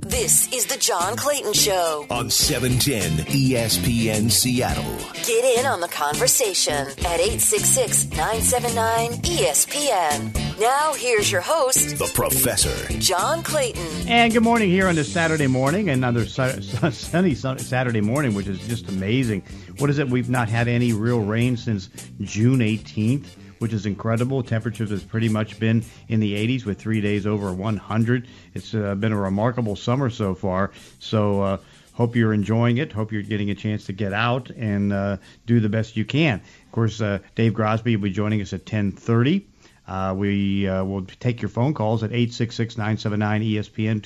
This is the John Clayton Show on 710 ESPN Seattle. Get in on the conversation at 866 979 ESPN. Now, here's your host, the professor, John Clayton. And good morning here on this Saturday morning, another sunny Saturday morning, which is just amazing. What is it? We've not had any real rain since June 18th which is incredible. Temperatures has pretty much been in the 80s with three days over 100. It's uh, been a remarkable summer so far. So. Uh, hope you're enjoying it. Hope you're getting a chance to get out and uh, do the best you can. Of course, uh, Dave Grosby will be joining us at 10:30. Uh, we uh, will take your phone calls at 866-979-ESPN,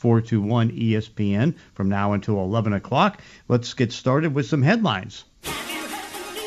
206-421-ESPN from now until 11 o'clock. Let's get started with some headlines.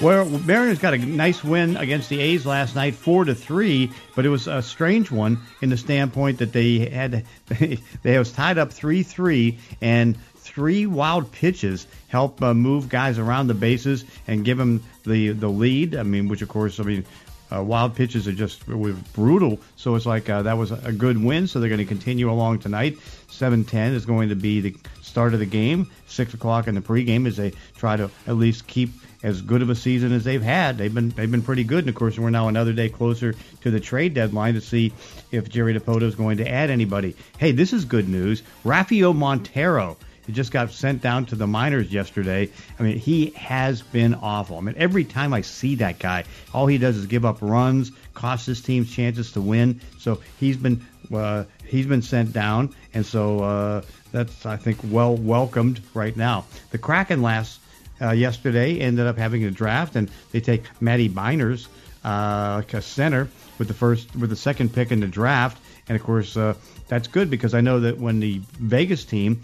Well, Mariners got a nice win against the A's last night, four to three, but it was a strange one in the standpoint that they had they, was tied up three three, and three wild pitches help uh, move guys around the bases and give them the the lead. I mean, which of course, I mean. Uh, wild pitches are just brutal, so it's like uh, that was a good win. So they're going to continue along tonight. 7:10 is going to be the start of the game. Six o'clock in the pregame as they try to at least keep as good of a season as they've had. They've been they've been pretty good, and of course we're now another day closer to the trade deadline to see if Jerry Dipoto is going to add anybody. Hey, this is good news. Rafael Montero. He just got sent down to the minors yesterday. I mean, he has been awful. I mean, every time I see that guy, all he does is give up runs, cost his team chances to win. So he's been uh, he's been sent down, and so uh, that's I think well welcomed right now. The Kraken last uh, yesterday ended up having a draft, and they take Matty Beniers, uh, a center, with the first with the second pick in the draft, and of course uh, that's good because I know that when the Vegas team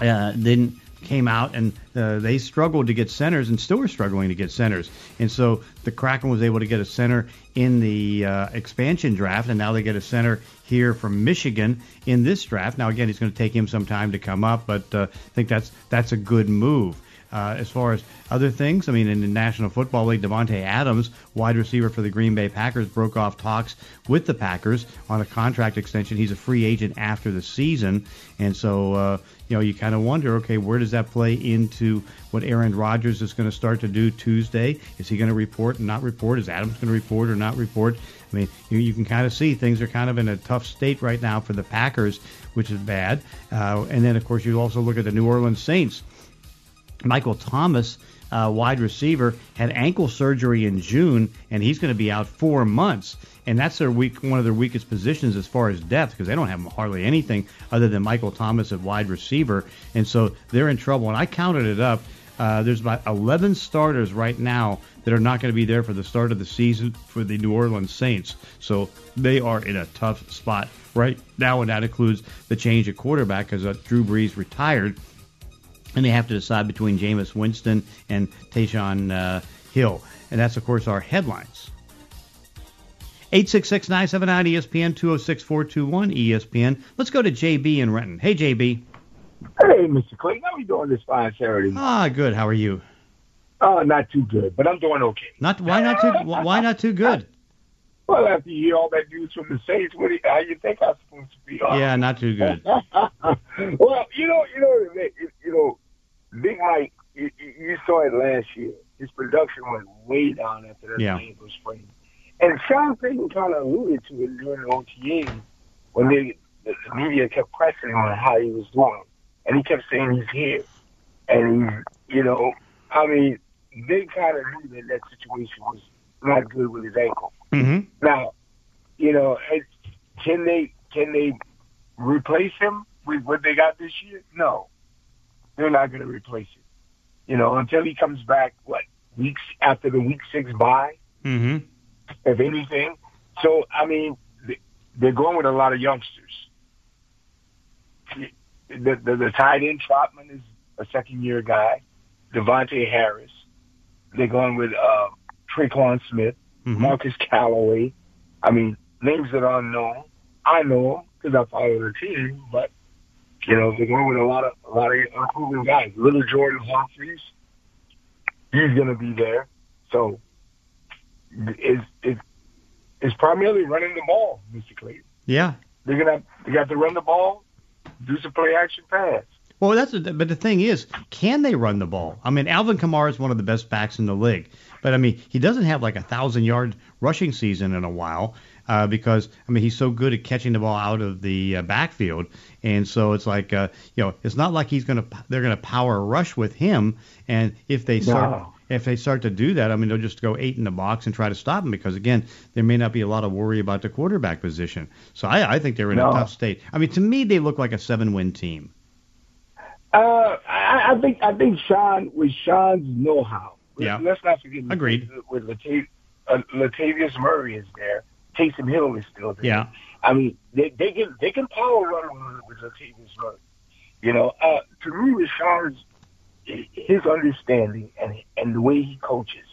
uh, didn't came out and uh, they struggled to get centers and still are struggling to get centers. And so the Kraken was able to get a center in the uh, expansion draft, and now they get a center here from Michigan in this draft. Now again, it's going to take him some time to come up, but uh, I think that's that's a good move. Uh, as far as other things, I mean, in the National Football League, Davante Adams, wide receiver for the Green Bay Packers, broke off talks with the Packers on a contract extension. He's a free agent after the season, and so uh, you know you kind of wonder, okay, where does that play into what Aaron Rodgers is going to start to do Tuesday? Is he going to report and not report? Is Adams going to report or not report? I mean, you, you can kind of see things are kind of in a tough state right now for the Packers, which is bad. Uh, and then, of course, you also look at the New Orleans Saints. Michael Thomas, uh, wide receiver, had ankle surgery in June, and he's going to be out four months. And that's their weak, one of their weakest positions as far as depth because they don't have hardly anything other than Michael Thomas at wide receiver, and so they're in trouble. And I counted it up. Uh, there's about 11 starters right now that are not going to be there for the start of the season for the New Orleans Saints. So they are in a tough spot right now, and that includes the change at quarterback because uh, Drew Brees retired and they have to decide between Jameis Winston and Taysom uh, Hill. And that's, of course, our headlines. 866-979-ESPN, 206-421-ESPN. Let's go to JB in Renton. Hey, JB. Hey, Mr. Clayton. How are you doing this fine Saturday? Ah, good. How are you? Oh, not too good, but I'm doing okay. Not why not too why not too good? Well, after you hear all that news from the Saints, what do you, how you think I'm supposed to be? Yeah, not too good. well, you know, you know, you know, Mike, you, you saw it last year. His production went way down after that yeah. ankle sprain. And Sean Payton kind of alluded to it during the OTA when they, the, the media kept questioning on how he was doing. And he kept saying he's here. And he's, you know, I mean, they kind of knew that that situation was not good with his ankle. Mm-hmm. Now, you know, can they can they replace him with what they got this year? No, they're not going to replace it. You know, until he comes back, what weeks after the week six bye, mm-hmm. if anything. So, I mean, they're going with a lot of youngsters. The the, the tight end Trautman is a second year guy. Davontae Harris. They're going with uh, Tre'Quan Smith, mm-hmm. Marquez Callaway. I mean, names that are unknown. I know because I follow the team, but you know, they're going with a lot of a lot of unproven guys. Little Jordan Humphreys, he's going to be there. So it's it's it's primarily running the ball, Mr. Clayton. Yeah, they're gonna they got to run the ball, do some play action pass. Well, that's a, but the thing is, can they run the ball? I mean, Alvin Kamara is one of the best backs in the league, but I mean, he doesn't have like a thousand yard rushing season in a while uh, because I mean he's so good at catching the ball out of the uh, backfield, and so it's like uh, you know it's not like he's gonna they're gonna power rush with him, and if they start. No. If they start to do that, I mean, they'll just go eight in the box and try to stop him because, again, there may not be a lot of worry about the quarterback position. So I, I think they're in No. a tough state. I mean, to me, they look like a seven-win team. Uh, I, I think I think Sean with Sean's know-how. Yeah. Let's not forget. Agreed. With Latav- uh, Latavius Murray is there. Taysom Hill is still there. Yeah. I mean, they they can they can power run with, Latavius Murray. You know, uh, to me, Sean's his understanding and and the way he coaches,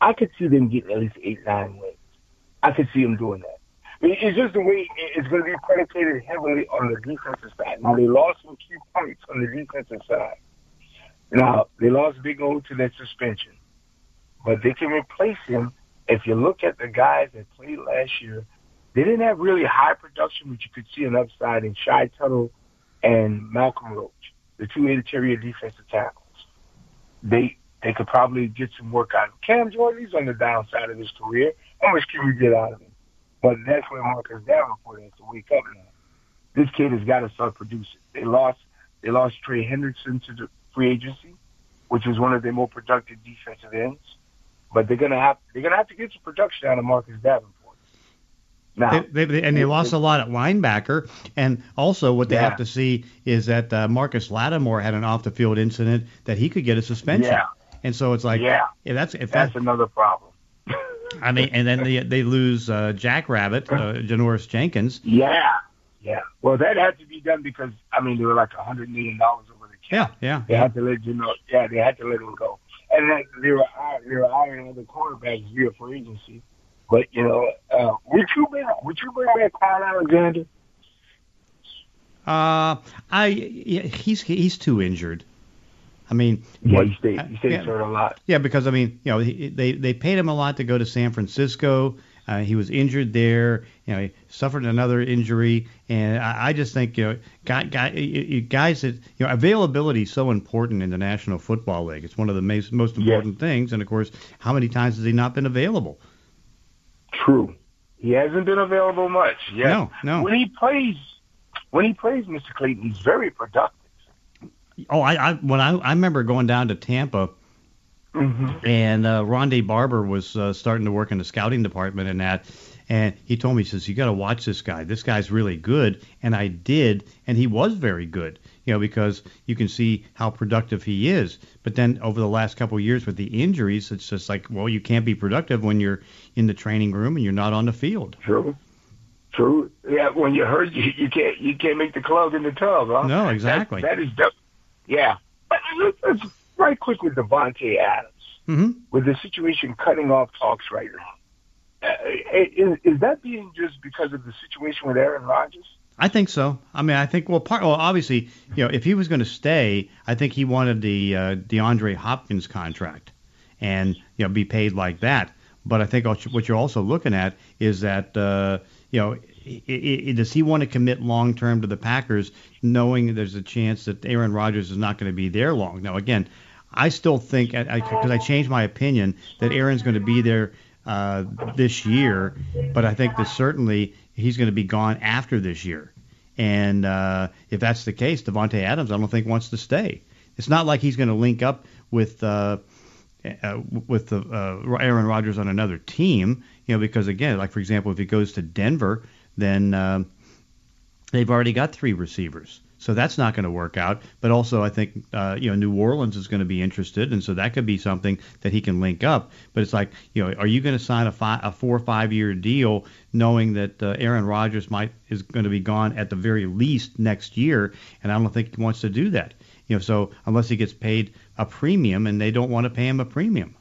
I could see them getting at least eight nine wins. I could see them doing that. It's just the way it's going to be predicated heavily on the defensive side. Now they lost some key points on the defensive side. Now they lost Big O to that suspension, but they can replace him. If you look at the guys that played last year, they didn't have really high production, but you could see an upside in Shy Tuttle and Malcolm Roach, the two interior defensive tackles. They they could probably get some work out of. Cam Jordan. He's on the downside of his career. How much can you get out of him? But that's where Marcus Davenport has to wake up now. This kid has got to start producing. They lost they lost Trey Hendrickson to the free agency, which is one of their more productive defensive ends. But they're gonna have they're gonna have to get some production out of Marcus Davenport. Now, They, they, and they lost a lot at linebacker. And also, what they Yeah. have to see is that uh, Marcus Lattimore had an off the field incident that he could get a suspension. Yeah. And so it's like, Yeah. if that's if that's that, another problem. I mean, and then they they lose uh, Jack Rabbit, uh, Janoris Jenkins. Yeah, yeah. Well, that had to be done because I mean they were like a hundred million dollars over the cap. Yeah, yeah. They had to let you know. Yeah, they had to let him go. And then they were they were hiring other quarterbacks via free agency. But you know, uh, would you bring would you bring back Kyle Alexander? Uh, I yeah, he's he's too injured. I mean, Yeah, he stayed he stayed yeah. a lot. Yeah, because I mean, you know, he, they they paid him a lot to go to San Francisco. Uh, he was injured there. You know, he suffered another injury, and I, I just think you know, guy, guy, guys that you know, availability is so important in the National Football League. It's one of the most most Yes. important things. And of course, how many times has he not been available? True. He hasn't been available much. Yeah. No, no. When he plays, when he plays, Mr. Clayton, he's very productive. Oh, I, I when I I remember going down to Tampa Mm-hmm. and uh, Rondé Barber was uh, starting to work in the scouting department and that. And he told me, he says, you got to watch this guy. This guy's really good. And I did, and he was very good, you know, because you can see how productive he is. But then over the last couple of years with the injuries, it's just like, well, you can't be productive when you're in the training room and you're not on the field. True. True. Yeah, when you're hurt, you, you can't you can't make the club in the tub, huh? No, exactly. That, that is def- yeah. But let's, let's right quick with Davante Adams hmm with the situation cutting off talks right now. Uh, is, is that being just because of the situation with Aaron Rodgers? I think so. I mean, I think well, part well, obviously, you know, if he was going to stay, I think he wanted the uh, DeAndre Hopkins contract, and you know, be paid like that. But I think what you're also looking at is that uh, you know, i i does he want to commit long term to the Packers, knowing there's a chance that Aaron Rodgers is not going to be there long? Now, again, I still think because I, I changed my opinion that Aaron's going to be there uh, this year, but I think that certainly he's going to be gone after this year. And uh, if that's the case, Davante Adams, I don't think wants to stay. It's not like he's going to link up with uh, uh, with the, uh, Aaron Rodgers on another team, you know, because again, like for example, if he goes to Denver, then um they've already got three receivers. So that's not going to work out. But also, I think uh, you know New Orleans is going to be interested, and so that could be something that he can link up. But it's like, you know, are you going to sign a, five, a four or five year deal, knowing that uh, Aaron Rodgers might is going to be gone at the very least next year? And I don't think he wants to do that. You know, so unless he gets paid a premium, and they don't want to pay him a premium.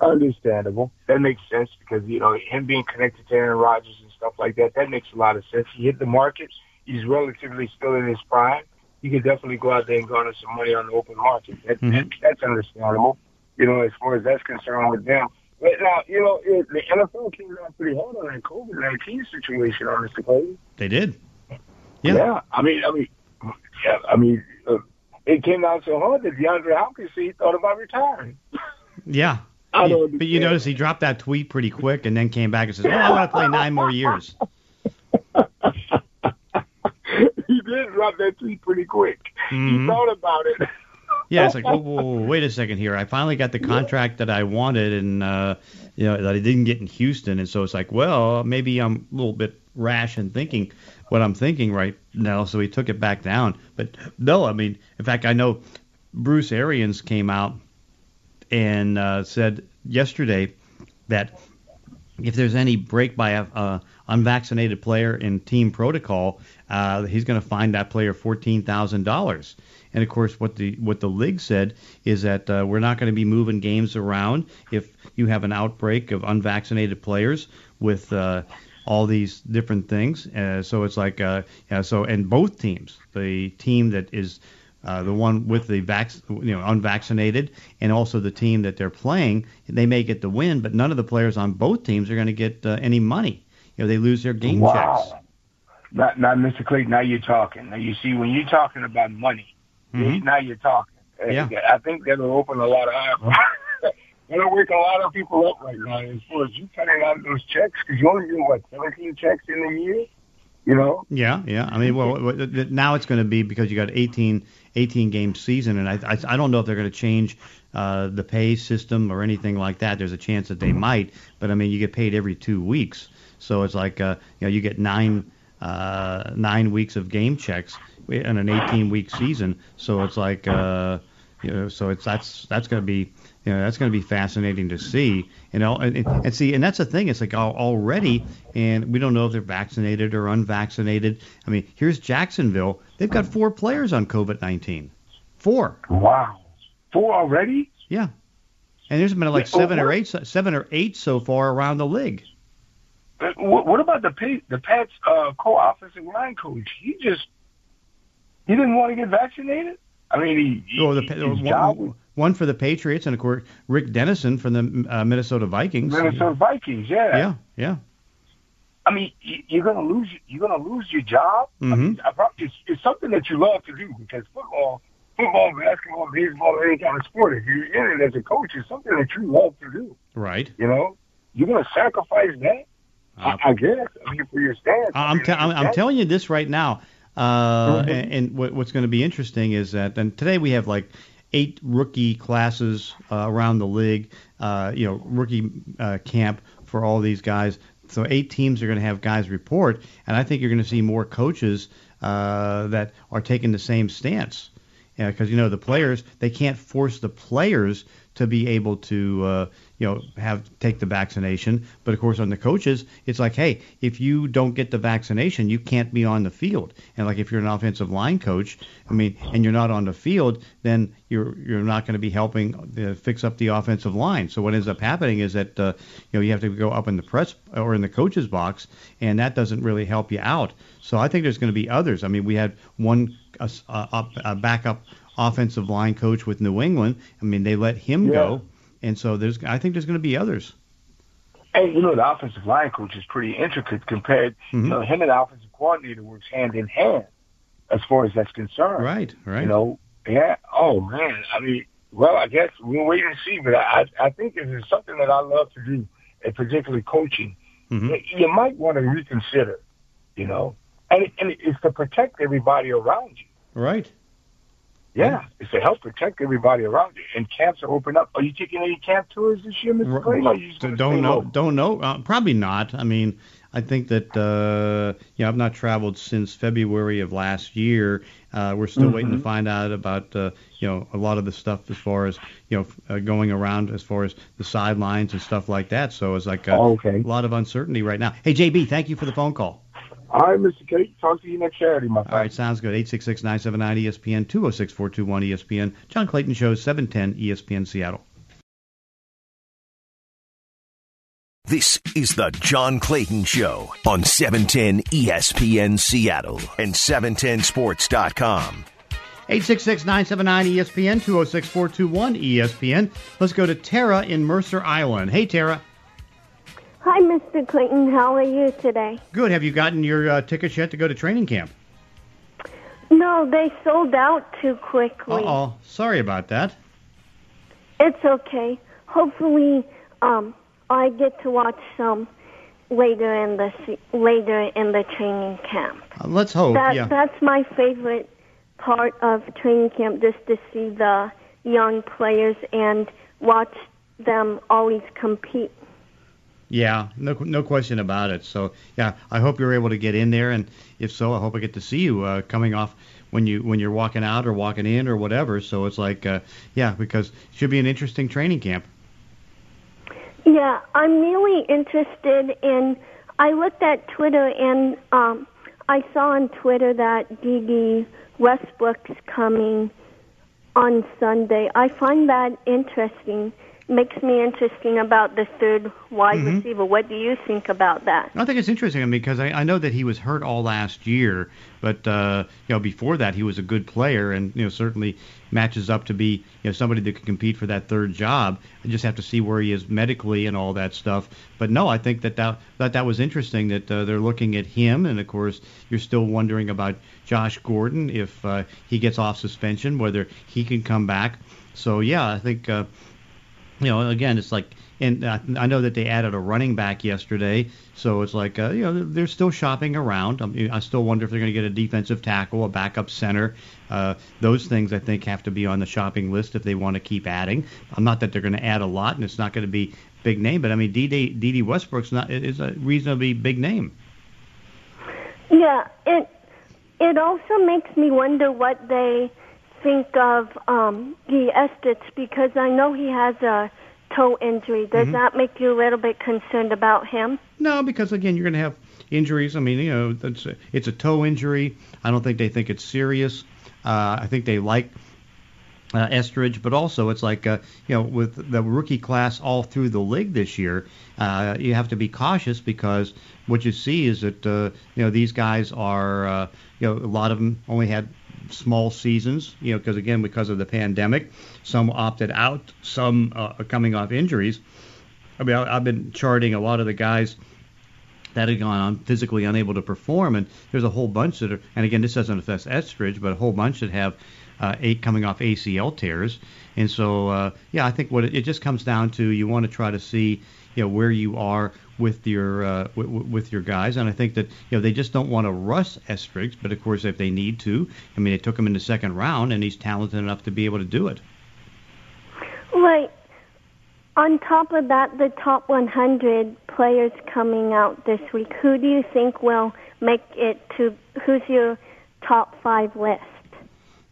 Understandable. That makes sense because you know him being connected to Aaron Rodgers and stuff like that. That makes a lot of sense. He hit the market. He's relatively still in his prime. He could definitely go out there and garner some money on the open market. That, Mhm. that, that's understandable. You know, as far as that's concerned with them. But now, you know, it, the NFL came down pretty hard on that COVID nineteen situation on Mr. Clayton. They did. Yeah. Yeah, I mean, I mean, yeah, I mean, uh, it came out so hard that DeAndre Hopkins he thought about retiring. Yeah. I don't But you notice he dropped that tweet pretty quick and then came back and says, "Oh, I want to play nine more years." he did drop that tweet pretty quick. Mhm. He thought about it. Yeah, it's like, whoa, whoa, whoa, wait a second here. I finally got the contract that I wanted, and uh, you know that I didn't get in Houston, and so it's like, well, maybe I'm a little bit rash in thinking what I'm thinking right now. So he took it back down. But no, I mean, in fact, I know Bruce Arians came out and uh, said yesterday that if there's any break by a, a unvaccinated player in team protocol, uh, he's going to fine that player fourteen thousand dollars. And of course, what the what the league said is that uh, we're not going to be moving games around if you have an outbreak of unvaccinated players with uh, all these different things. Uh, so it's like, uh, yeah, so and both teams, the team that is uh, the one with the vac- you know unvaccinated, and also the team that they're playing, they may get the win, but none of the players on both teams are going to get uh, any money. Know, they lose their game checks. wow. Not, not Mr. Clayton. Now you're talking. Now you see when you're talking about money. Mhm. Now you're talking. Yeah. I think that'll open a lot of eyes. It'll wake a lot of people up right now as far as you cutting out those checks because you only do what 17 checks in a year. You know. Yeah, yeah. I mean, well, now it's going to be because you got 18, 18 game season, and I, I, I don't know if they're going to change uh, the pay system or anything like that. There's a chance that they might, but I mean, you get paid every two weeks, so it's like uh, you know you get nine uh, nine weeks of game checks in an 18 week season. So it's like uh, you know, so it's that's that's going to be you know that's going to be fascinating to see. You know, and, and see, and that's the thing. It's like already, and we don't know if they're vaccinated or unvaccinated. I mean, here's Jacksonville. They've got four players on COVID-19. Four. Wow. Four already? Yeah. And there's been like seven or eight, seven or eight so far around the league. What, what about the the Pats uh, co-offensive line coach? He just he didn't want to get vaccinated. I mean, he, Oh, the his job was one, one for the Patriots, and of course Rick Dennison from the uh, Minnesota Vikings. Minnesota Vikings. Yeah. Yeah, yeah. I mean, you're gonna lose. You're gonna lose your job. I Mhm. I prob- it's, it's something that you love to do because football, football, basketball, baseball, any kind of sport. If you're in it as a coach, it's something that you love to do. Right. You know, you're gonna sacrifice that. Uh, I, I guess. I mean, for your stance. I I'm, te- I'm, I'm telling you this right now. Uh, Mhm. And, and what, what's going to be interesting is that, and today we have like eight rookie classes uh, around the league. Uh, you know, rookie uh, camp for all these guys. So eight teams are going to have guys report, and I think you're going to see more coaches uh, that are taking the same stance. Because you know the players, they can't force the players to be able to, uh, you know, have take the vaccination. But of course, on the coaches, it's like, hey, if you don't get the vaccination, you can't be on the field. And like if you're an offensive line coach, I mean, and you're not on the field, then you're you're not going to be helping uh, fix up the offensive line. So what ends up happening is that uh, you know you have to go up in the press or in the coaches box, and that doesn't really help you out. So I think there's going to be others. I mean, we had one uh, up, uh, backup offensive line coach with New England. I mean, they let him Yeah. go, and so there's I think there's going to be others. And you know, the offensive line coach is pretty intricate compared. Mhm. You know, him and the offensive coordinator works hand in hand as far as that's concerned. Right, right. You know, yeah. Oh man, I mean, well, I guess we'll wait and see. But I, I think if it's something that I love to do, and particularly coaching, Mhm. you, you might want to reconsider. You know, and and it's to protect everybody around you. Right. Yeah, it's to help protect everybody around you. And camps are open up. Are you taking any camp tours this year, Mr. Clayton? Are you don't know. Don't know. Uh, probably not. I mean, I think that uh, you know I've not traveled since February of last year. Uh, we're still waiting to Mhm. find out about uh, you know a lot of the stuff as far as you know uh, going around as far as the sidelines and stuff like that. So it's like uh, Oh, okay. a lot of uncertainty right now. Hey JB, thank you for the phone call. All right, Mr. Kate. Talk to you next Saturday, my friend. All right, sounds good. 866-979 ESPN 206-421 ESPN. John Clayton Show 710 ESPN Seattle. This is the John Clayton Show on E 710 ESPN Seattle and 710sports.com. 866-979 ESPN 206-421 ESPN. Let's go to Tara in Mercer Island. Hey Tara. Hi, Mr. Clayton. How are you today? Good. Have you gotten your uh, tickets yet to go to training camp? No, they sold out too quickly. oh, sorry about that. It's okay. Hopefully, um, I get to watch some later in the se- later in the training camp. Uh, let's hope. That yeah. that's my favorite part of training camp, just to see the young players and watch them always compete. Yeah, no, no question about it. So, yeah, I hope you're able to get in there, and if so, I hope I get to see you uh, coming off when you when you're walking out or walking in or whatever. So it's like, uh, yeah, because it should be an interesting training camp. Yeah, I'm really interested in. I looked at Twitter and um, I saw on Twitter that Dede Westbrook's coming on Sunday. I find that interesting. Makes me interesting about the third wide Mhm. receiver. What do you think about that? I think it's interesting because I, I know that he was hurt all last year, but uh, you know before that he was a good player and you know certainly matches up to be you know somebody that could compete for that third job. I just have to see where he is medically and all that stuff. But no, I think that that that, that was interesting that uh, they're looking at him, and of course you're still wondering about Josh Gordon if uh, he gets off suspension, whether he can come back. So yeah, I think. Uh, you know, again, it's like, and uh, I know that they added a running back yesterday, so it's like, uh, you know, they're still shopping around. I, mean, I still wonder if they're going to get a defensive tackle, a backup center. Uh, those things I think have to be on the shopping list if they want to keep adding. I'm not that they're going to add a lot, and it's not going to be big name, but I mean, Dede Dede Westbrook's not is a reasonably big name. Yeah, it it also makes me wonder what they think of um the Estes because I know he has a toe injury. Does Mhm. that make you a little bit concerned about him? No, because again, you're going to have injuries. I mean, you know, it's a, it's a toe injury. I don't think they think it's serious. Uh, I think they like uh, Eskridge, but also it's like uh, you know, with the rookie class all through the league this year, uh, you have to be cautious because what you see is that uh, you know these guys are uh, you know a lot of them only had small seasons, you know, because again because of the pandemic, some opted out, some uh, are coming off injuries. I mean, I, I've been charting a lot of the guys that had gone on physically unable to perform, and there's a whole bunch that are, and again, this doesn't affect Eskridge, but a whole bunch that have uh, eight coming off ACL tears, and so uh, yeah, I think what it, it just comes down to you want to try to see you know where you are with your uh, w- w- with your guys, and I think that you know they just don't want to rush Eskridge, but of course if they need to, I mean they took him in the second round, and he's talented enough to be able to do it. Right. On top of that, the top 100 players coming out this week, who do you think will make it to, who's your top five list?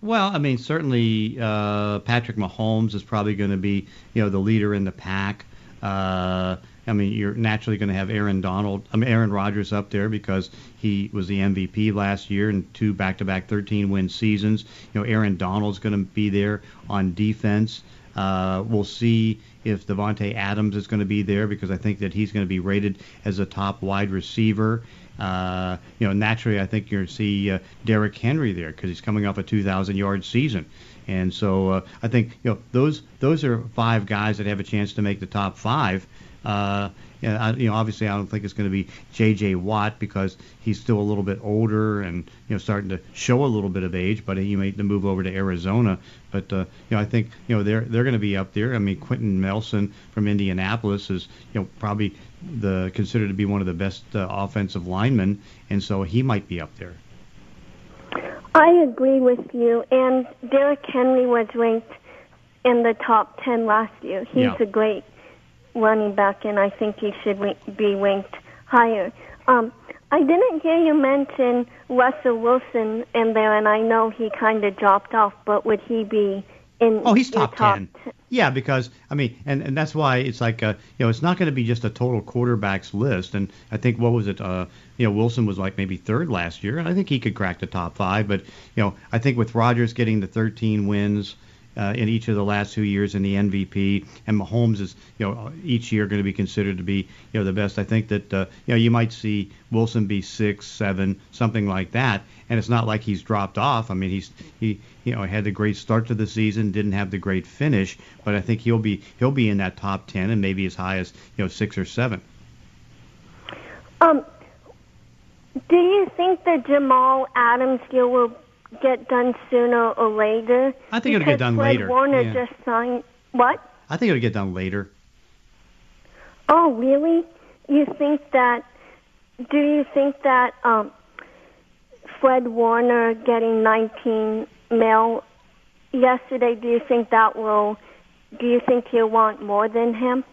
Well, I mean, certainly uh, Patrick Mahomes is probably going to be, you know, the leader in the pack. Uh, I mean, you're naturally going to have Aaron Donald, I mean, Aaron Rodgers up there because he was the MVP last year and two back-to-back 13-win seasons. You know, Aaron Donald's going to be there on defense. Uh, we'll see if Davante Adams is going to be there because I think that he's going to be rated as a top wide receiver. Uh, you know, naturally, I think you're going to see uh, Derrick Henry there because he's coming off a 2,000 yard season, and so uh, I think you know those those are five guys that have a chance to make the top five. Uh, yeah, I, you know, obviously, I don't think it's going to be J.J. Watt because he's still a little bit older and you know starting to show a little bit of age. But he made the move over to Arizona. But uh, you know, I think you know they're they're going to be up there. I mean, Quenton Nelson from Indianapolis is you know probably the considered to be one of the best uh, offensive linemen, and so he might be up there. I agree with you. And Derrick Henry was ranked in the top 10 last year. He's Yeah. a great running back, and I think he should be ranked higher. Um, I didn't hear you mention Russell Wilson in there, and I know he kind of dropped off, but would he be in Oh, he's your top, ten. Yeah, because I mean, and and that's why it's like uh, you know, it's not going to be just a total quarterbacks list. And I think what was it? Uh, you know, Wilson was like maybe third last year, and I think he could crack the top five. But you know, I think with Rodgers getting the 13 wins. Uh, in each of the last two years in the MVP, and Mahomes is, you know, each year going to be considered to be, you know, the best. I think that, uh, you know, you might see Wilson be six, seven, something like that, and it's not like he's dropped off. I mean, he's he, you know, had the great start to the season, didn't have the great finish, but I think he'll be he'll be in that top ten and maybe as high as you know six or seven. Um, do you think the Jamal Adams deal will get done sooner or later? I think it'll get done Fred later. Warner Yeah. just signed. What? I think it'll get done later. Oh, really? You think that? Do you think that um, Fred Warner getting 19 mil yesterday? Do you think that will? Do you think he'll want more than him?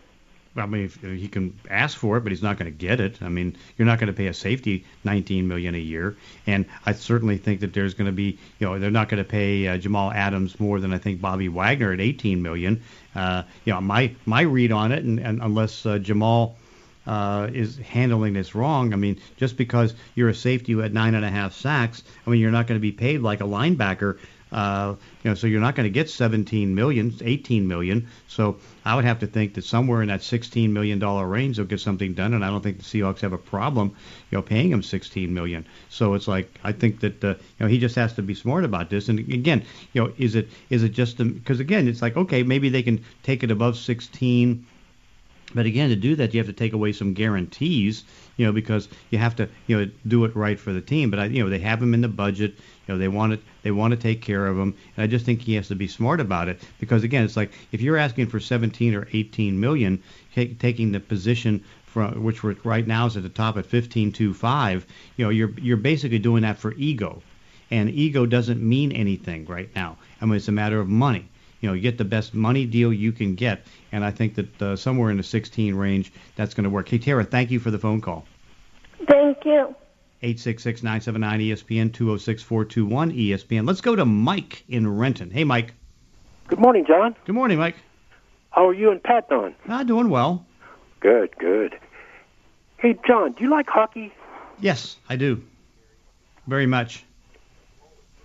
I mean, if, he can ask for it, but he's not going to get it. I mean, you're not going to pay a safety 19 million a year, and I certainly think that there's going to be, you know, they're not going to pay uh, Jamal Adams more than I think Bobby Wagner at 18 million. Uh, you know, my my read on it, and, and unless uh, Jamal uh, is handling this wrong, I mean, just because you're a safety at nine and a half sacks, I mean, you're not going to be paid like a linebacker. Uh, you know, so you're not going to get 17 million, 18 million. So I would have to think that somewhere in that 16 million dollar range they'll get something done, and I don't think the Seahawks have a problem, you know, paying him 16 million. So it's like I think that uh, you know he just has to be smart about this. And again, you know, is it is it just because again it's like okay maybe they can take it above 16. But again, to do that, you have to take away some guarantees, you know, because you have to, you know, do it right for the team. But I, you know, they have him in the budget. You know, they want it. They want to take care of him, and I just think he has to be smart about it. Because again, it's like if you're asking for 17 or 18 million, taking the position from which we're right now is at the top at 15.25. You know, you're you're basically doing that for ego, and ego doesn't mean anything right now. I mean, it's a matter of money you know, you get the best money deal you can get. And I think that uh, somewhere in the 16 range, that's going to work. Hey, Tara, thank you for the phone call. Thank you. 866 979 ESPN 206 421 ESPN. Let's go to Mike in Renton. Hey, Mike. Good morning, John. Good morning, Mike. How are you and Pat doing? Ah, doing well. Good, good. Hey, John, do you like hockey? Yes, I do. Very much.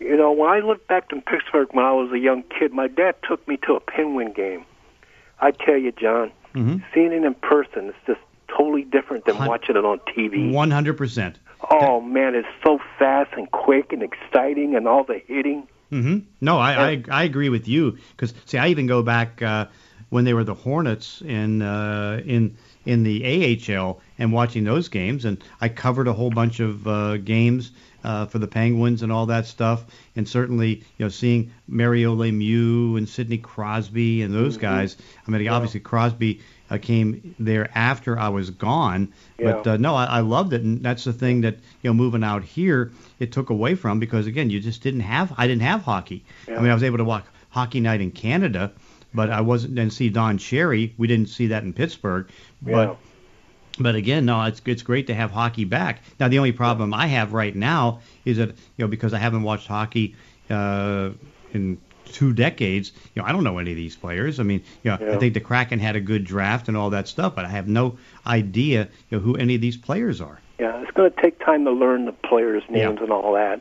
You know, when I lived back in Pittsburgh when I was a young kid, my dad took me to a Penguin game. I tell you, John, hmm seeing it in person is just totally different than watching it on TV. 100%. Oh man, it's so fast and quick and exciting, and all the hitting. hmm No, I, I I agree with you because see, I even go back uh, when they were the Hornets in uh, in in the AHL and watching those games, and I covered a whole bunch of uh, games uh, for the Penguins and all that stuff, and certainly you know seeing Mario Lemieux and Sidney Crosby and those guys. I mean, obviously Crosby uh, came there after I was gone, but uh, no, I, I loved it, and that's the thing that you know moving out here it took away from because again you just didn't have I didn't have hockey. I mean I was able to watch hockey night in Canada, but I wasn't and see Don Cherry. We didn't see that in Pittsburgh, Yeah. but but again, no, it's it's great to have hockey back. Now the only problem I have right now is that you know because I haven't watched hockey uh, in two decades, you know I don't know any of these players. I mean, you know I think the Kraken had a good draft and all that stuff, but I have no idea you know who any of these players are. Yeah, it's going to take time to learn the players' Yeah. names and all that.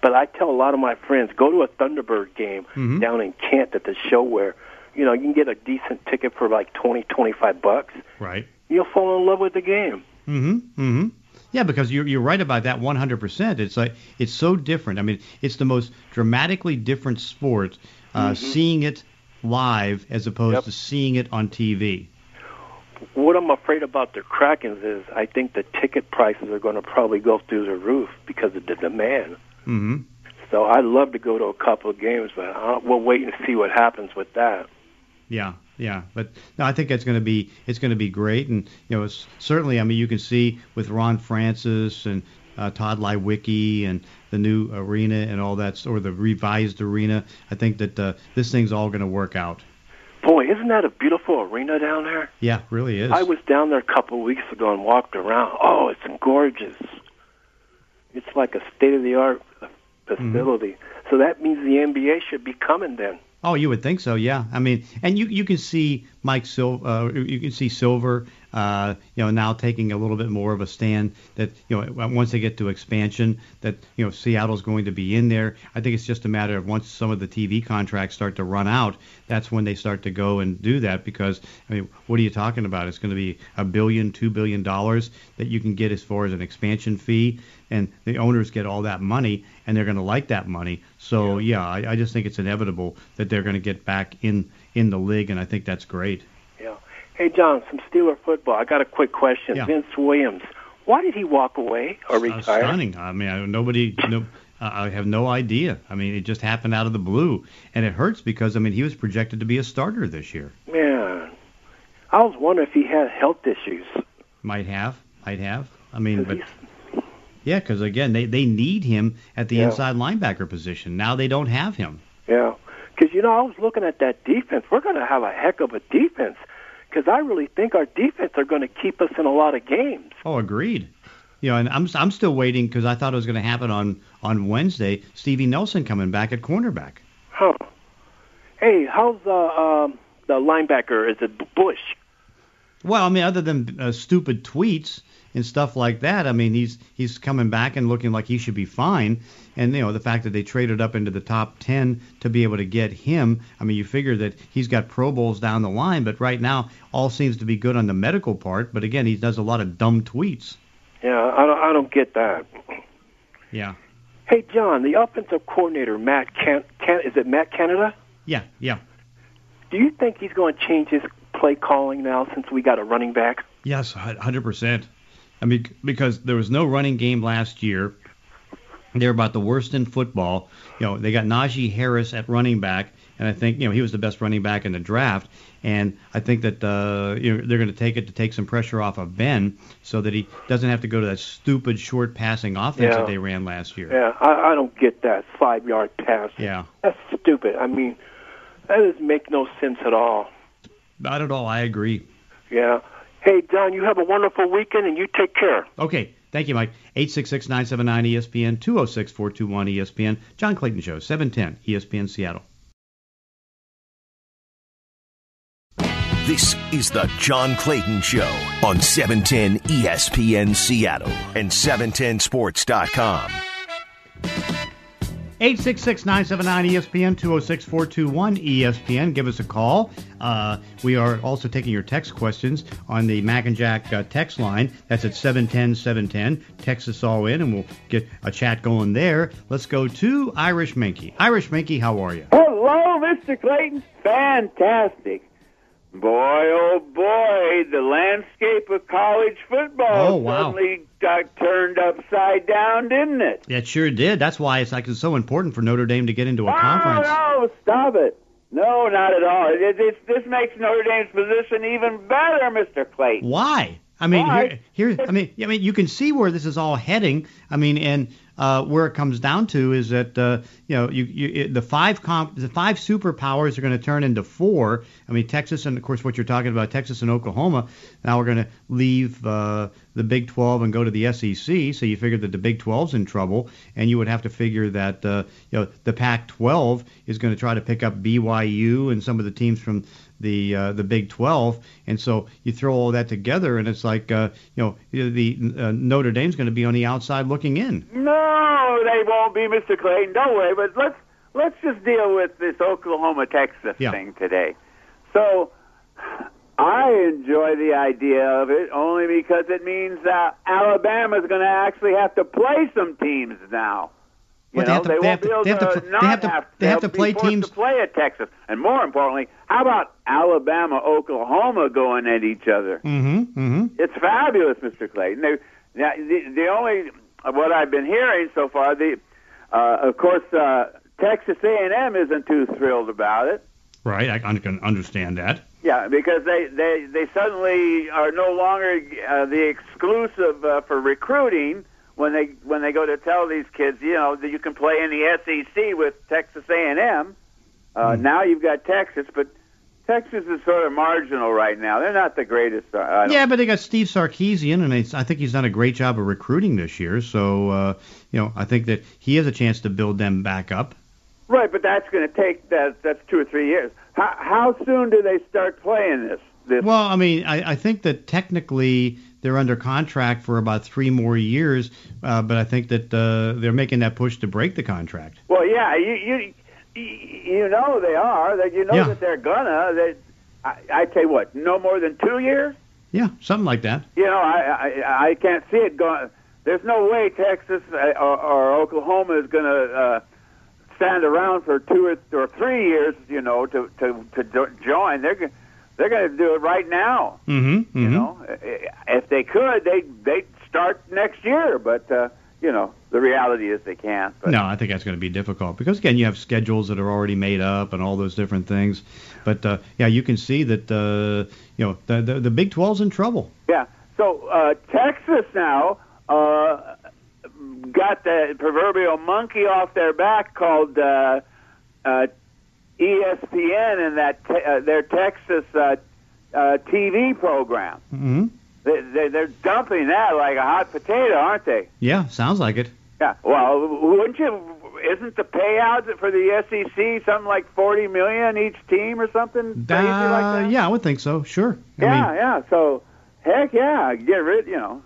But I tell a lot of my friends, go to a Thunderbird game Mhm. down in Kent at the ShoWare, you know, you can get a decent ticket for like twenty, twenty-five bucks. Right. You'll fall in love with the game. Mm-hmm. Mm-hmm. Yeah, because you're you're right about that 100%. It's like it's so different. I mean, it's the most dramatically different sport. Uh, Seeing it live as opposed Yep. to seeing it on TV. What I'm afraid about the Krakens is I think the ticket prices are going to probably go through the roof because of the demand. Mm-hmm. So I'd love to go to a couple of games, but uh, we'll wait and see what happens with that. Yeah, yeah, but no, I think it's going to be it's going to be great, and you know, it's, certainly, I mean, you can see with Ron Francis and uh, Tod Leiweke and the new arena and all that, or the revised arena. I think that uh, this thing's all going to work out. Boy, isn't that a beautiful arena down there? Yeah, really is. I was down there a couple of weeks ago and walked around. Oh, it's gorgeous. It's like a state of the art facility. So that means the NBA should be coming then. Oh, you would think so, yeah. I mean, and you you can see Mike Sil, uh, you can see Silver, uh, you know, now taking a little bit more of a stand that you know once they get to expansion that you know Seattle's going to be in there. I think it's just a matter of once some of the TV contracts start to run out, that's when they start to go and do that because I mean, what are you talking about? It's going to be a billion, two billion dollars that you can get as far as an expansion fee, and the owners get all that money, and they're going to like that money. So yeah, I, I just think it's inevitable that they're going to get back in in the league, and I think that's great. Yeah. Hey, John, some Steeler football. I got a quick question. Yeah. Vince Williams, why did he walk away or Uh, retire? stunning. I mean, I, nobody, no, Uh, I have no idea. I mean, it just happened out of the blue, and it hurts because I mean he was projected to be a starter this year. Man, I was wondering if he had health issues. Might have, might have. I mean, but yeah, because again, they they need him at the Yeah. inside linebacker position. Now they don't have him. Yeah, because you know I was looking at that defense. We're going to have a heck of a defense. Because I really think our defense are going to keep us in a lot of games. Oh, agreed. You know, and I'm I'm still waiting because I thought it was going to happen on on Wednesday. Stevie Nelson coming back at cornerback. Huh. Hey, how's the uh, um, the linebacker? Is it Bush? Well, I mean, other than uh, stupid tweets and stuff like that, I mean, he's he's coming back and looking like he should be fine. And you know, the fact that they traded up into the top ten to be able to get him, I mean, you figure that he's got Pro Bowls down the line, but right now all seems to be good on the medical part. But again, he does a lot of dumb tweets. Yeah, I don't, I don't get that. Yeah, Hey, John, the offensive coordinator, Matt Can, Can is it Matt Canada? yeah, yeah. Do you think he's going to change his play calling now since we got a running back? Yes, hundred percent. I mean, because there was no running game last year. They're about the worst in football. You know, they got Najee Harris at running back, and I think you know he was the best running back in the draft. And I think that uh, you know they're going to take it to take some pressure off of Ben, so that he doesn't have to go to that stupid short passing offense Yeah. that they ran last year. Yeah, I, I don't get that five yard pass. Yeah, That's stupid. I mean, that doesn't make no sense at all. not at all. I agree. Yeah. Hey, Don, you have a wonderful weekend and you take care. Okay, thank you, Mike. Eight six six nine seven nine ESPN two zero six four two one ESPN. John Clayton Show seven ten ESPN Seattle. This is the John Clayton Show on E 710 ESPN Seattle and 710sports.com. 866-979 ESPN 206-421 ESPN. Give us a call. Uh, we are also taking your text questions on the Mac and Jack uh, text line. That's at 710-710. Text us all in, and we'll get a chat going there. Let's go to Irish Minky. Irish Minky, how are you? Hello, Mr. Clayton. Fantastic. Boy, oh boy, the landscape of college football Oh, wow. suddenly got turned upside down, didn't it? It sure did. That's why it's like it's so important for Notre Dame to get into a oh, conference. no, stop it. No, not at all. It, it, this makes Notre Dame's position even better, Mr. Clayton. Why? I mean, Why? here, here, I mean, I mean, you can see where this is all heading. I mean, and uh, where it comes down to is that uh, you know, you, you the five comp, the five superpowers are going to turn into four. I mean, Texas and of course what you're talking about, Texas and Oklahoma. Now we're going to leave uh, the Big 12 and go to the SEC. So you figure that the Big 12's in trouble, and you would have to figure that uh, you know the Pac-12 is going to try to pick up BYU and some of the teams from the uh, the Big 12, and so you throw all that together, and it's like uh, you know the uh, Notre Dame's going to be on the outside looking in. No, they won't be, Mr. Clayton. Don't worry. But let's let's just deal with this Oklahoma Texas Yeah. thing today. So I enjoy the idea of it only because it means that Alabama's going to actually have to play some teams now. You they know, have to- they, have to- they have to they have to- they have to play teams- to play at Texas. And more importantly, how about Alabama, Oklahoma going at each other? Mm-hmm. Mm-hmm. It's fabulous, Mr. Clayton. They, now, the, the only what I've been hearing so far, the uh, of course uh, Texas A&M isn't too thrilled about it. Right. I, I can understand that. Yeah, because they they they suddenly are no longer uh, the exclusive uh, for recruiting when they when they go to tell these kids, you know, that you can play in the SEC with Texas A&M. Uh, Now you've got Texas, but Texas is sort of marginal right now. They're not the greatest. Uh, Yeah, but they got Steve Sarkisian, and it's, I think he's done a great job of recruiting this year. So uh, you know, I think that he has a chance to build them back up. Right, but that's going to take that. That's two or three years. How, how soon do they start playing this? This Well, I mean, I, I think that technically they're under contract for about three more years, uh, but I think that uh, they're making that push to break the contract. well, yeah, you you you know they are. That you know Yeah. that they're gonna. That I, I tell you what, no more than two years. Yeah, something like that. You know, I I, I can't see it going. There's no way Texas uh, or, or Oklahoma is going to uh, stand around for two or, or three years. You know, to to to join. They're they're going to do it right now. Mm-hmm. You know, if they could, they they'd start next year. But uh, you know, the reality is they can't. But. No, I think that's going to be difficult because again, you have schedules that are already made up and all those different things. But uh, yeah, you can see that uh, you know the, the the Big 12's in trouble. Yeah. So uh, Texas now uh, got the proverbial monkey off their back called uh, uh, ESPN and that te- uh, their Texas uh, uh, TV program. Mm-hmm. They, they, they're dumping that like a hot potato, aren't they? Yeah, sounds like it. Yeah. Well, wouldn't you? Isn't the payout for the SEC something like forty million each team or something crazy Uh, like that? yeah, I would think so. Sure. I Yeah, mean, yeah. So, heck yeah, get rid. You know,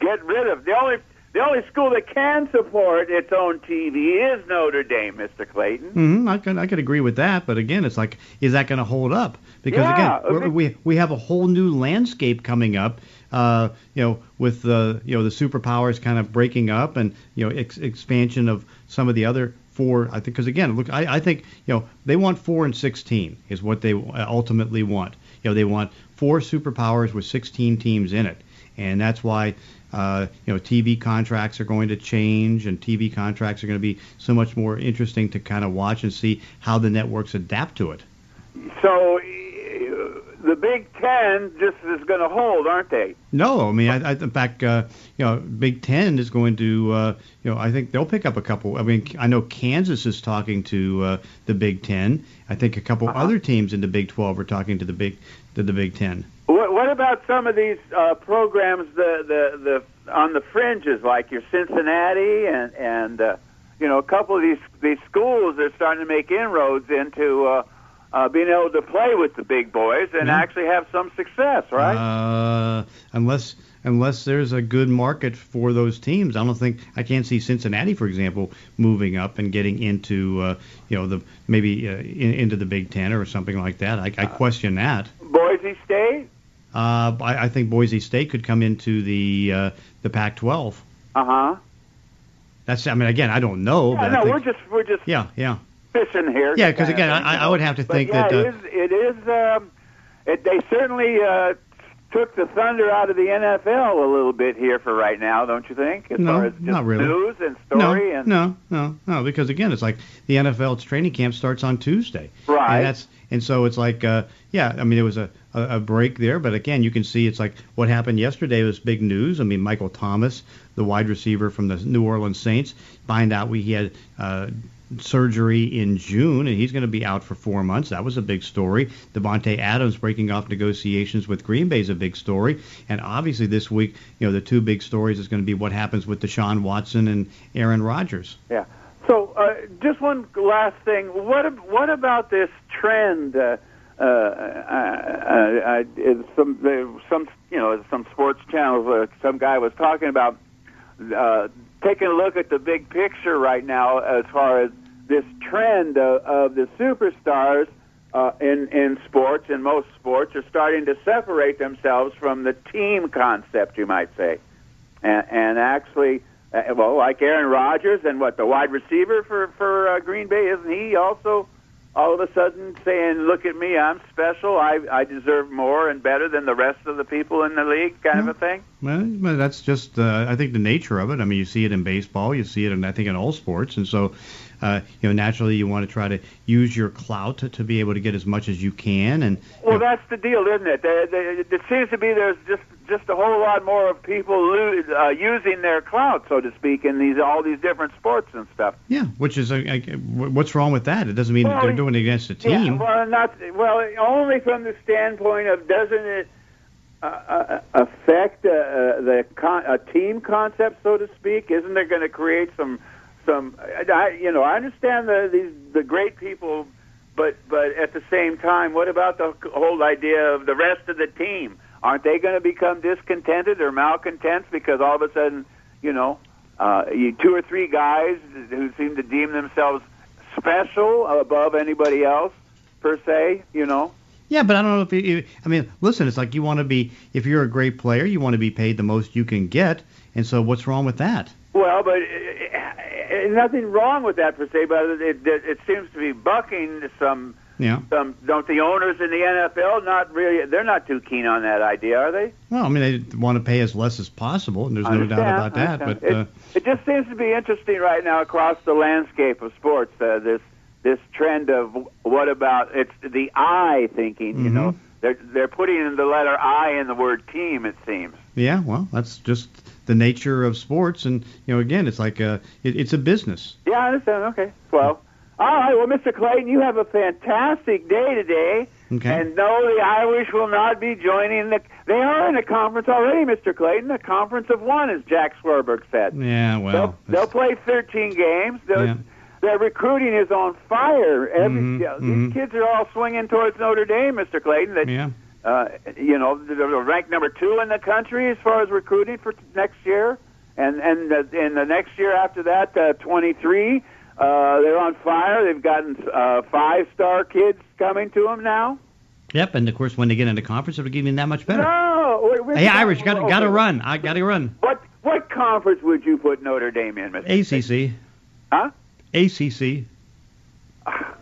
get rid of the only the only school that can support its own TV is Notre Dame, Mister Clayton. hmm I could I could agree with that, but again, it's like, is that going to hold up? Because Yeah, again, we we have a whole new landscape coming up. Uh, you know, with the you know the superpowers kind of breaking up, and you know ex- expansion of some of the other four. I think because again, look, I, I think you know they want four and sixteen is what they ultimately want. You know, they want four superpowers with 16 teams in it, and that's why uh, you know TV contracts are going to change, and TV contracts are going to be so much more interesting to kind of watch and see how the networks adapt to it. So, uh, the Big Ten just is going to hold, aren't they? No, I mean, I, I, in fact, uh, you know, Big Ten is going to, uh, you know, I think they'll pick up a couple. I mean, I know Kansas is talking to uh, the Big Ten. I think a couple other teams in the Big Twelve are talking to the Big to the Big Ten. What, what about some of these uh, programs, the, the the on the fringes, like your Cincinnati and and uh, you know a couple of these these schools are starting to make inroads into uh, uh, being able to play with the big boys and Yeah. actually have some success, right? Uh, unless unless there's a good market for those teams, I don't think I can't see Cincinnati, for example, moving up and getting into uh, you know the maybe uh, in, into the Big Ten or something like that. I, I question that. Boise State. Uh, I, I think Boise State could come into the uh, the Pac-12. Uh huh. That's I mean again I don't know, Yeah, but no, I think, we're just we're just yeah yeah fishing here. yeah because again I, I would have to think yeah, that uh, it is. It is. Um, it, they certainly uh, took the thunder out of the NFL a little bit here for right now, don't you think? As No, far as just not really. news and no story and no no no because again it's like the NFL's training camp starts on Tuesday. Right. And that's and so it's like uh, yeah I mean there was a, a, break there, but again you can see it's like what happened yesterday was big news. I mean Michael Thomas, the wide receiver from the New Orleans Saints, find out we he had. Uh, surgery in June, and he's going to be out for four months. That was a big story. Davante Adams breaking off negotiations with Green Bay is a big story, and obviously this week, you know, the two big stories is going to be what happens with Deshaun Watson and Aaron Rodgers. Yeah. Uh, just one last thing. What what about this trend? Uh, uh, uh, uh, uh, some some you know some sports channels. Uh, some guy was talking about uh, taking a look at the big picture right now as far as this trend of, of the superstars uh, in in sports and most sports are starting to separate themselves from the team concept, you might say, and, and actually. Uh, well, like Aaron Rodgers and what the wide receiver for for uh, Green Bay, isn't he also all of a sudden saying, "Look at me, I'm special. I I deserve more and better than the rest of the people in the league," kind of a thing. Well, well, that's just, uh, I think, the nature of it. I mean, you see it in baseball, you see it in, I think, in all sports, and so, uh, you know, naturally, you want to try to use your clout to, to be able to get as much as you can, and you Well, know, that's the deal, isn't it? There, there, it seems to be there's just just a whole lot more of people lo- uh, using their clout, so to speak, in these all these different sports and stuff. yeah, which is, uh, uh, what's wrong with that? It doesn't mean Well, they're doing it against a team. Yeah, well, not well. Only from the standpoint of doesn't it uh, uh, affect uh, uh, the con- a team concept, so to speak? Isn't it going to create some some? I, you know, I understand the these the great people, but but at the same time, what about the whole idea of the rest of the team? Aren't they going to become discontented or malcontents because all of a sudden, you know, uh, you two or three guys who seem to deem themselves special above anybody else per se, you know. Yeah, but I don't know if you, I mean, listen, it's like you want to be, if you're a great player, you want to be paid the most you can get, and so what's wrong with that? Well, but uh, uh, nothing wrong with that per se, but it, it, it seems to be bucking some Yeah. Um, don't the owners in the NFL not really? They're not too keen on that idea, are they? Well, I mean, they want to pay as less as possible, and there's no doubt about that. But uh, it, it just seems to be interesting right now across the landscape of sports. Uh, this this trend of what about it's the I thinking. You Mhm. know, they're they're putting in the letter I in the word team. It seems. yeah, well, that's just the nature of sports, and you know, again, it's like a, it, it's a business. Yeah, I understand. Okay. Well, all right. Well, Mr. Clayton, you have a fantastic day today. Okay. And no, the Irish will not be joining the. They are in a conference already, Mr. Clayton. A conference of one, as Jack Swarbrick said. yeah, well, they'll, they'll play 13 games. They'll, Yeah. Their recruiting is on fire. Every, Mhm, yeah, mhm. These kids are all swinging towards Notre Dame, Mr. Clayton. That, yeah. uh, you know, they're they're ranked number two in the country as far as recruiting for next year, and and uh, in the next year after that, uh, 23. Uh, they're on fire. They've gotten uh, five-star kids coming to them now. Yep, and of course, when they get into conference, it'll give you that much better. No, wait, wait, Hey, Irish, got okay. got to run. I got to run. What what conference would you put Notre Dame in, Mr. ACC. Huh? ACC.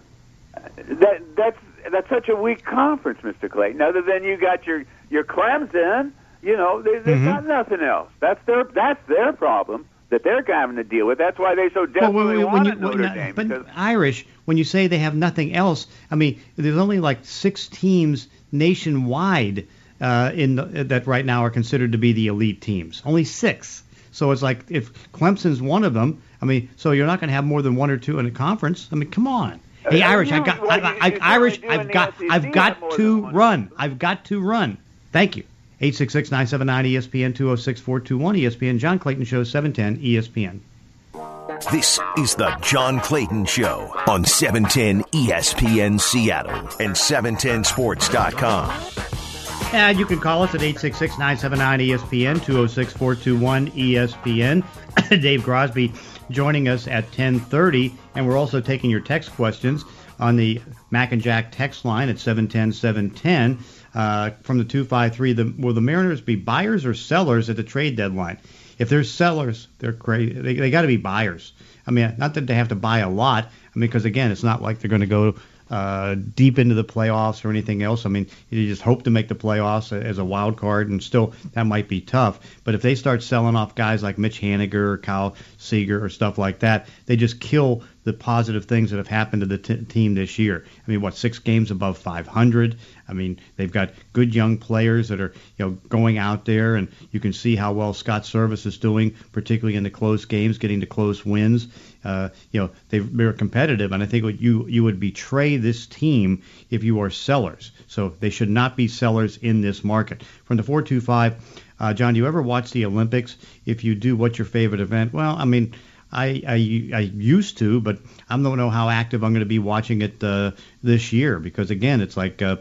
That that's that's such a weak conference, Mr. Clayton. Other than you got your your Clemson, you know, they, they've Mhm. got nothing else. That's their that's their problem that they're having to deal with. That's why they so desperately when wanted you, Notre Dame. but Irish, when you say they have nothing else, I mean, there's only like six teams nationwide uh, in the, that right now are considered to be the elite teams. Only six. So it's like if Clemson's one of them, I mean, so you're not going to have more than one or two in a conference. I mean, come on. Hey, Uh, Irish, I've got, well, I, I, Irish, I've got, I've got to run. I've got to run. Thank you. 866-979-ESPN 206-421 ESPN John Clayton Show 710 ESPN. This is the John Clayton Show on E 710 ESPN Seattle and 710sports.com. And you can call us at 866-979-ESPN, 206-421-ESPN. Dave Crosby joining us at 1030. And we're also taking your text questions on the Mac and Jack text line at 710-710 uh, from the 253. The, will the Mariners be buyers or sellers at the trade deadline? If they're sellers, they're crazy. They, they got to be buyers. I mean, not that they have to buy a lot. I mean, because again, it's not like they're going to go uh, deep into the playoffs or anything else. I mean, you just hope to make the playoffs as a wild card, and still that might be tough. But if they start selling off guys like Mitch Haniger or Kyle Seager or stuff like that, they just kill the positive things that have happened to the t- team this year. I mean, what six games above 500? I mean, they've got good young players that are you know going out there, and you can see how well Scott Servais is doing, particularly in the close games, getting to close wins. Uh, you know, they, they're competitive, and I think you you would betray this team if you are sellers. So they should not be sellers in this market. From the 425, uh, John, do you ever watch the Olympics? If you do, what's your favorite event? Well, I mean. I, I, I used to, but I don't know how active I'm going to be watching it uh, this year because again, it's like uh,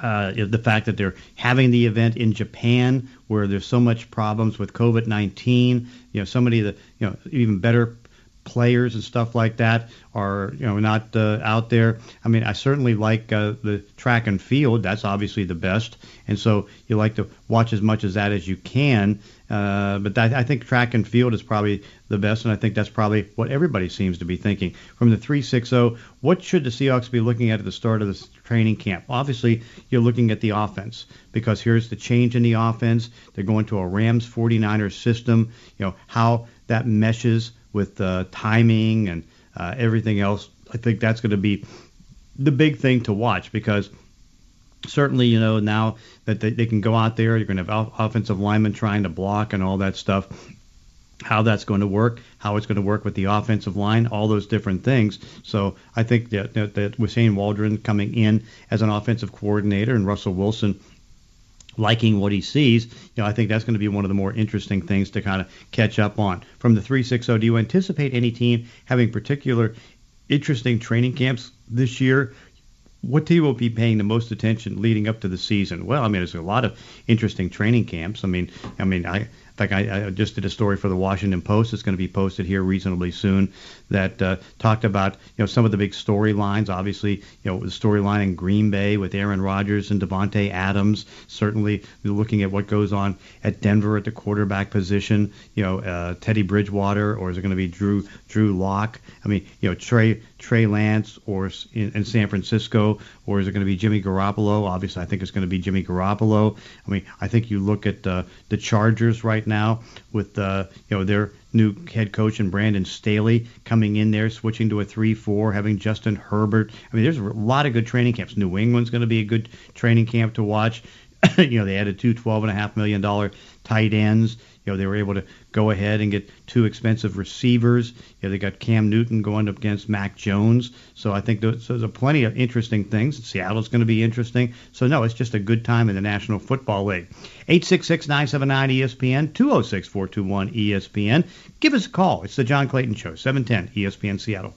uh, the fact that they're having the event in Japan where there's so much problems with COVID-19. You know, so many of the you know even better players and stuff like that are you know not uh, out there. I mean, I certainly like uh, the track and field. That's obviously the best, and so you like to watch as much as that as you can. Uh, but that, I think track and field is probably the best, and I think that's probably what everybody seems to be thinking. From the 360, what should the Seahawks be looking at at the start of this training camp? Obviously, you're looking at the offense because here's the change in the offense. They're going to a Rams 49ers system. You know how that meshes with uh, timing and uh, everything else. I think that's going to be the big thing to watch because certainly, you know, now that they, they can go out there, you're going to have offensive linemen trying to block and all that stuff. How that's going to work, how it's going to work with the offensive line, all those different things. So I think that, that, that Waldron coming in as an offensive coordinator and Russell Wilson liking what he sees, you know, I think that's going to be one of the more interesting things to kind of catch up on. From the 360, do you anticipate any team having particular interesting training camps this year? What team will be paying the most attention leading up to the season? Well, I mean, there's a lot of interesting training camps. I mean, I mean, I fact, I, I, just did a story for the Washington Post. It's going to be posted here reasonably soon. That uh, talked about you know some of the big storylines. Obviously, you know the storyline in Green Bay with Aaron Rodgers and Davante Adams. Certainly, looking at what goes on at Denver at the quarterback position. You know uh, Teddy Bridgewater, or is it going to be Drew Drew Lock? I mean, you know Trey Trey Lance, or in, in San Francisco, or is it going to be Jimmy Garoppolo? Obviously, I think it's going to be Jimmy Garoppolo. I mean, I think you look at uh, the Chargers right now with uh, you know their new head coach and Brandon Staley coming in there, switching to a 3-4, having Justin Herbert. I mean, there's a lot of good training camps. New England's going to be a good training camp to watch. you know, they added two twelve and a half million dollar tight ends. You know, they were able to go ahead and get two expensive receivers. Know, they got Cam Newton going up against Mac Jones. So I think there's, there's plenty of interesting things. Seattle's going to be interesting. So no, it's just a good time in the National Football League. 866-979-ESPN, 206-421-ESPN. Give us a call. It's the John Clayton Show, 710 ESPN Seattle.